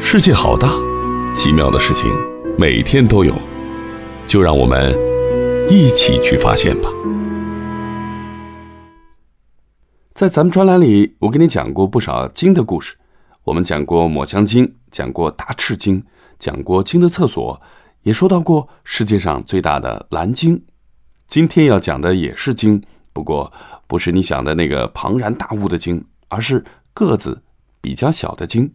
世界好大，奇妙的事情每天都有，就让我们一起去发现吧。在咱们专栏里，我给你讲过不少鲸的故事。我们讲过抹香鲸，讲过大赤鲸，讲过鲸的厕所，也说到过世界上最大的蓝鲸。今天要讲的也是鲸，不过不是你想的那个庞然大物的鲸，而是个子比较小的鲸。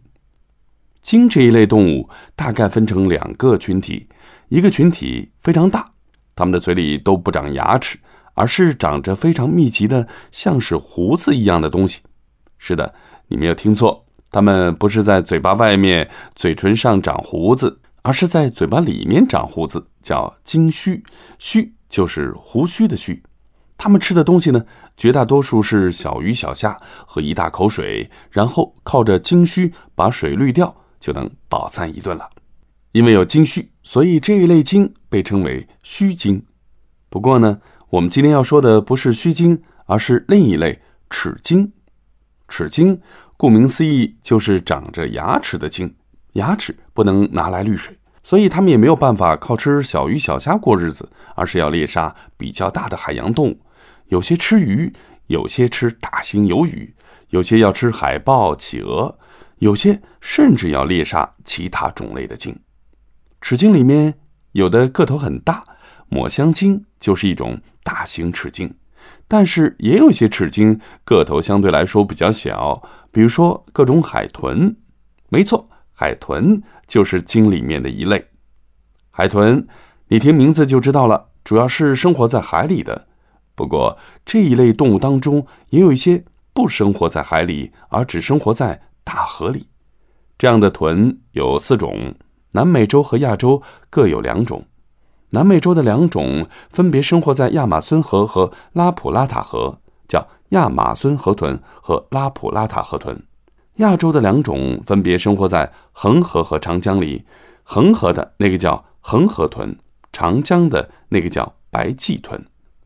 鲸这一类动物大概分成两个群体，一个群体非常大，它们的嘴里都不长牙齿，而是长着非常密集的像是胡子一样的东西。是的，你没有听错，它们不是在嘴巴外面、嘴唇上长胡子，而是在嘴巴里面长胡子，叫鲸须。须就是胡须的须。它们吃的东西呢，绝大多数是小鱼小虾和一大口水，然后靠着鲸须把水滤掉。就能饱餐一顿了，因为有鲸须，所以这一类鲸被称为须鲸。不过呢，我们今天要说的不是须鲸，而是另一类齿鲸。齿鲸顾名思义就是长着牙齿的鲸，牙齿不能拿来滤水，所以它们也没有办法靠吃小鱼小虾过日子，而是要猎杀比较大的海洋动物。有些吃鱼，有些吃大型鱿鱼，有些要吃海豹、企鹅。有些甚至要猎杀其他种类的鲸，齿鲸里面有的个头很大，抹香鲸就是一种大型齿鲸，但是也有一些齿鲸个头相对来说比较小，比如说各种海豚。没错，海豚就是鲸里面的一类。海豚，你听名字就知道了，主要是生活在海里的。不过这一类动物当中，也有一些不生活在海里，而只生活在。大河里，这样的豚有四种，南美洲和亚洲各有两种。南美洲的两种分别生活在亚马孙河和拉普拉塔河，叫亚马孙河豚和拉普拉塔河豚。亚洲的两种分别生活在恒河和长江里，恒河的那个叫恒河豚，长江的那个叫白鳍豚。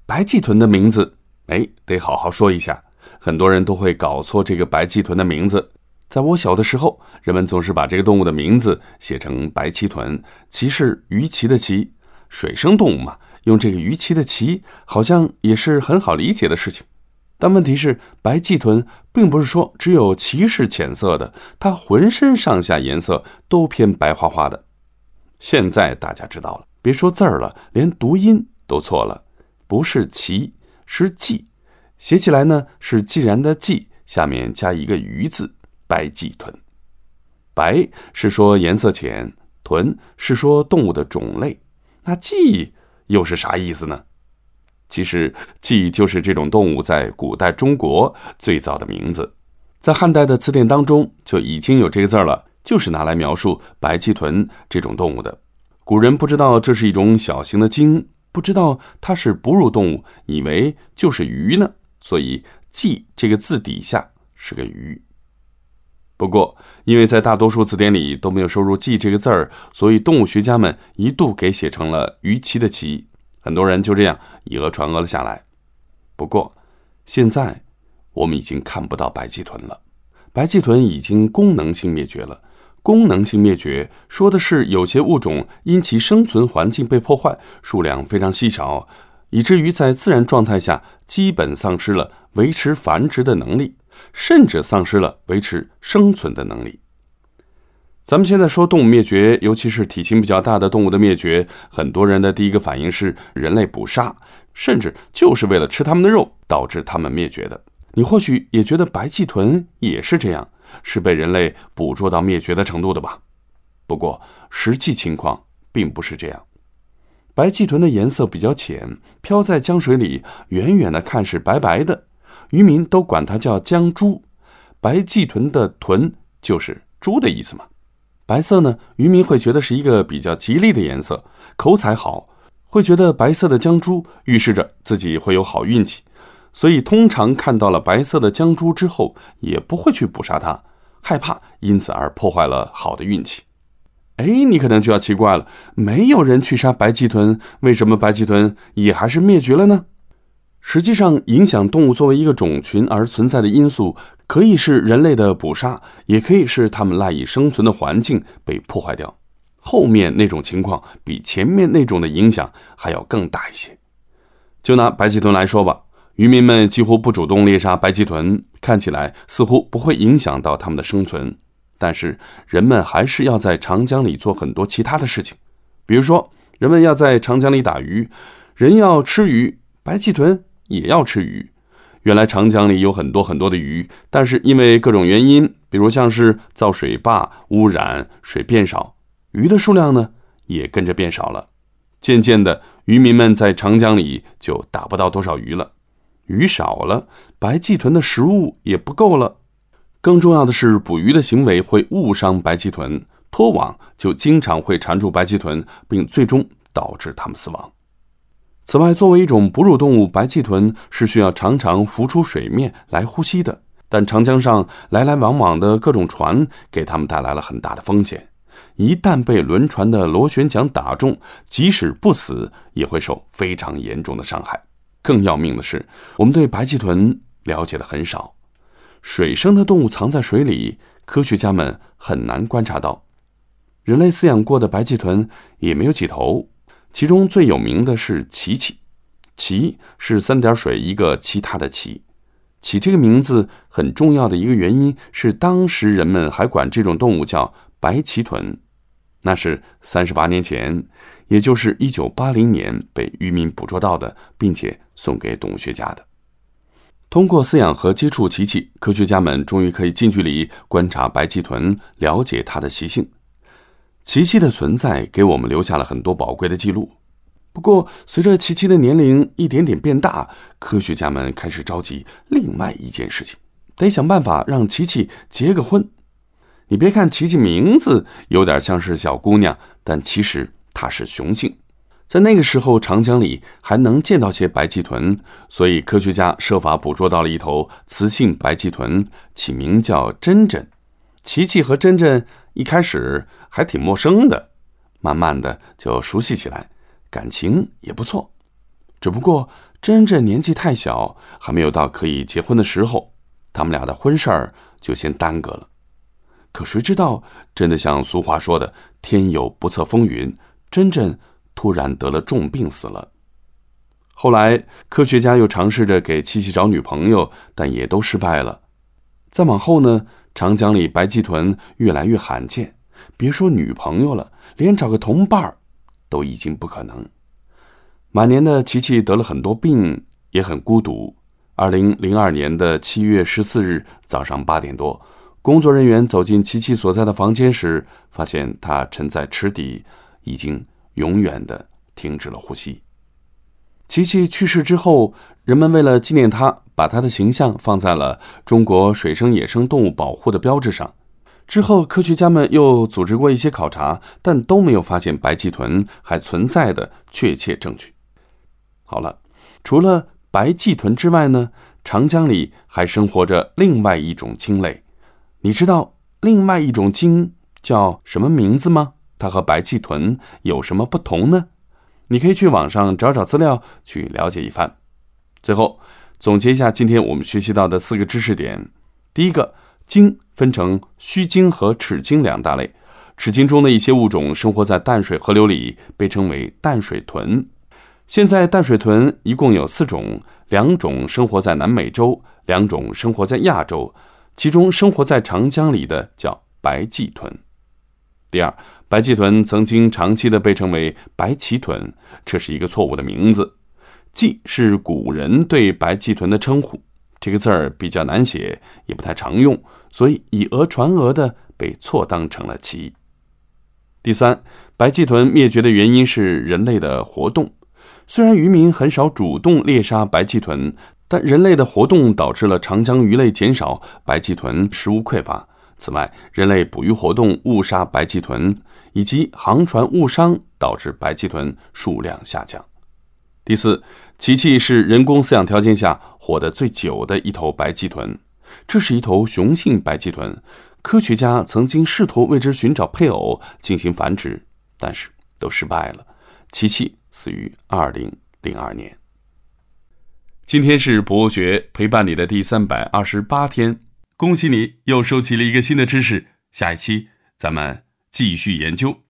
白鳍豚的名字，哎，得好好说一下，很多人都会搞错这个白鳍豚的名字。在我小的时候，人们总是把这个动物的名字写成白鳍豚，鳍是鱼鳍的鳍，水生动物嘛，用这个鱼鳍的鳍好像也是很好理解的事情。但问题是，白鳍豚并不是说只有鳍是浅色的，它浑身上下颜色都偏白花花的。现在大家知道了，别说字儿了，连读音都错了，不是鳍，是鲫，写起来呢是既然的既，下面加一个鱼字。白鳍豚，白是说颜色浅，豚是说动物的种类，那鲫又是啥意思呢？其实鲫就是这种动物在古代中国最早的名字，在汉代的词典当中就已经有这个字了，就是拿来描述白鳍豚这种动物的。古人不知道这是一种小型的鲸，不知道它是哺乳动物，以为就是鱼呢，所以鲫这个字底下是个鱼。不过，因为在大多数字典里都没有收入“鲫”这个字儿，所以动物学家们一度给写成了“鱼鳍”的“鳍”，很多人就这样以讹传讹了下来。不过，现在我们已经看不到白鳍豚了，白鳍豚已经功能性灭绝了。功能性灭绝说的是有些物种因其生存环境被破坏，数量非常稀少，以至于在自然状态下基本丧失了维持繁殖的能力。甚至丧失了维持生存的能力。咱们现在说动物灭绝，尤其是体型比较大的动物的灭绝，很多人的第一个反应是人类捕杀，甚至就是为了吃它们的肉导致它们灭绝的。你或许也觉得白鳍豚也是这样，是被人类捕捉到灭绝的程度的吧？不过实际情况并不是这样。白鳍豚的颜色比较浅，漂在江水里，远远的看是白白的。渔民都管它叫江猪，白鳍豚的“豚”就是猪的意思嘛。白色呢，渔民会觉得是一个比较吉利的颜色，口彩好，会觉得白色的江猪预示着自己会有好运气，所以通常看到了白色的江猪之后，也不会去捕杀它，害怕因此而破坏了好的运气。哎，你可能就要奇怪了，没有人去杀白鳍豚，为什么白鳍豚也还是灭绝了呢？实际上，影响动物作为一个种群而存在的因素，可以是人类的捕杀，也可以是它们赖以生存的环境被破坏掉。后面那种情况比前面那种的影响还要更大一些。就拿白鳍豚来说吧，渔民们几乎不主动猎杀白鳍豚，看起来似乎不会影响到它们的生存。但是人们还是要在长江里做很多其他的事情，比如说，人们要在长江里打鱼，人要吃鱼，白鳍豚。也要吃鱼。原来长江里有很多很多的鱼，但是因为各种原因，比如像是造水坝、污染，水变少，鱼的数量呢也跟着变少了。渐渐的，渔民们在长江里就打不到多少鱼了。鱼少了，白鳍豚的食物也不够了。更重要的是，捕鱼的行为会误伤白鳍豚，拖网就经常会缠住白鳍豚，并最终导致它们死亡。此外，作为一种哺乳动物，白鳍豚是需要常常浮出水面来呼吸的。但长江上来来往往的各种船，给它们带来了很大的风险。一旦被轮船的螺旋桨打中，即使不死，也会受非常严重的伤害。更要命的是，我们对白鳍豚了解的很少。水生的动物藏在水里，科学家们很难观察到。人类饲养过的白鳍豚也没有几头。其中最有名的是奇奇，奇是三点水一个其他的奇，起这个名字很重要的一个原因是，当时人们还管这种动物叫白鳍豚，那是三十八年前，也就是一九八零年被渔民捕捉到的，并且送给动物学家的。通过饲养和接触琪琪，科学家们终于可以近距离观察白鳍豚，了解它的习性。琪琪的存在给我们留下了很多宝贵的记录。不过，随着琪琪的年龄一点点变大，科学家们开始着急另外一件事情，得想办法让琪琪结个婚。你别看琪琪名字有点像是小姑娘，但其实她是雄性。在那个时候，长江里还能见到些白鳍豚，所以科学家设法捕捉到了一头雌性白鳍豚，起名叫珍珍。琪琪和珍珍。一开始还挺陌生的，慢慢的就熟悉起来，感情也不错。只不过珍珍年纪太小，还没有到可以结婚的时候，他们俩的婚事儿就先耽搁了。可谁知道，真的像俗话说的“天有不测风云”，珍珍突然得了重病死了。后来科学家又尝试着给七七找女朋友，但也都失败了。再往后呢？长江里白鳍豚越来越罕见，别说女朋友了，连找个同伴儿都已经不可能。晚年的琪琪得了很多病，也很孤独。二零零二年的七月十四日早上八点多，工作人员走进琪琪所在的房间时，发现他沉在池底，已经永远的停止了呼吸。琪琪去世之后，人们为了纪念他。把它的形象放在了中国水生野生动物保护的标志上。之后，科学家们又组织过一些考察，但都没有发现白鳍豚还存在的确切证据。好了，除了白鳍豚之外呢，长江里还生活着另外一种鲸类。你知道另外一种鲸叫什么名字吗？它和白鳍豚有什么不同呢？你可以去网上找找资料去了解一番。最后。总结一下今天我们学习到的四个知识点：第一个，鲸分成须鲸和齿鲸两大类，齿鲸中的一些物种生活在淡水河流里，被称为淡水豚。现在淡水豚一共有四种，两种生活在南美洲，两种生活在亚洲，其中生活在长江里的叫白鳍豚。第二，白鳍豚曾经长期的被称为白鳍豚，这是一个错误的名字。鳍是古人对白鳍豚的称呼，这个字儿比较难写，也不太常用，所以以讹传讹的被错当成了鳍。第三，白鳍豚灭绝的原因是人类的活动。虽然渔民很少主动猎杀白鳍豚，但人类的活动导致了长江鱼类减少，白鳍豚食物匮乏。此外，人类捕鱼活动误杀白鳍豚，以及航船误伤导致白鳍豚数量下降。第四，琪琪是人工饲养条件下活得最久的一头白鳍豚，这是一头雄性白鳍豚。科学家曾经试图为之寻找配偶进行繁殖，但是都失败了。琪琪死于二零零二年。今天是博学陪伴你的第三百二十八天，恭喜你又收集了一个新的知识。下一期咱们继续研究。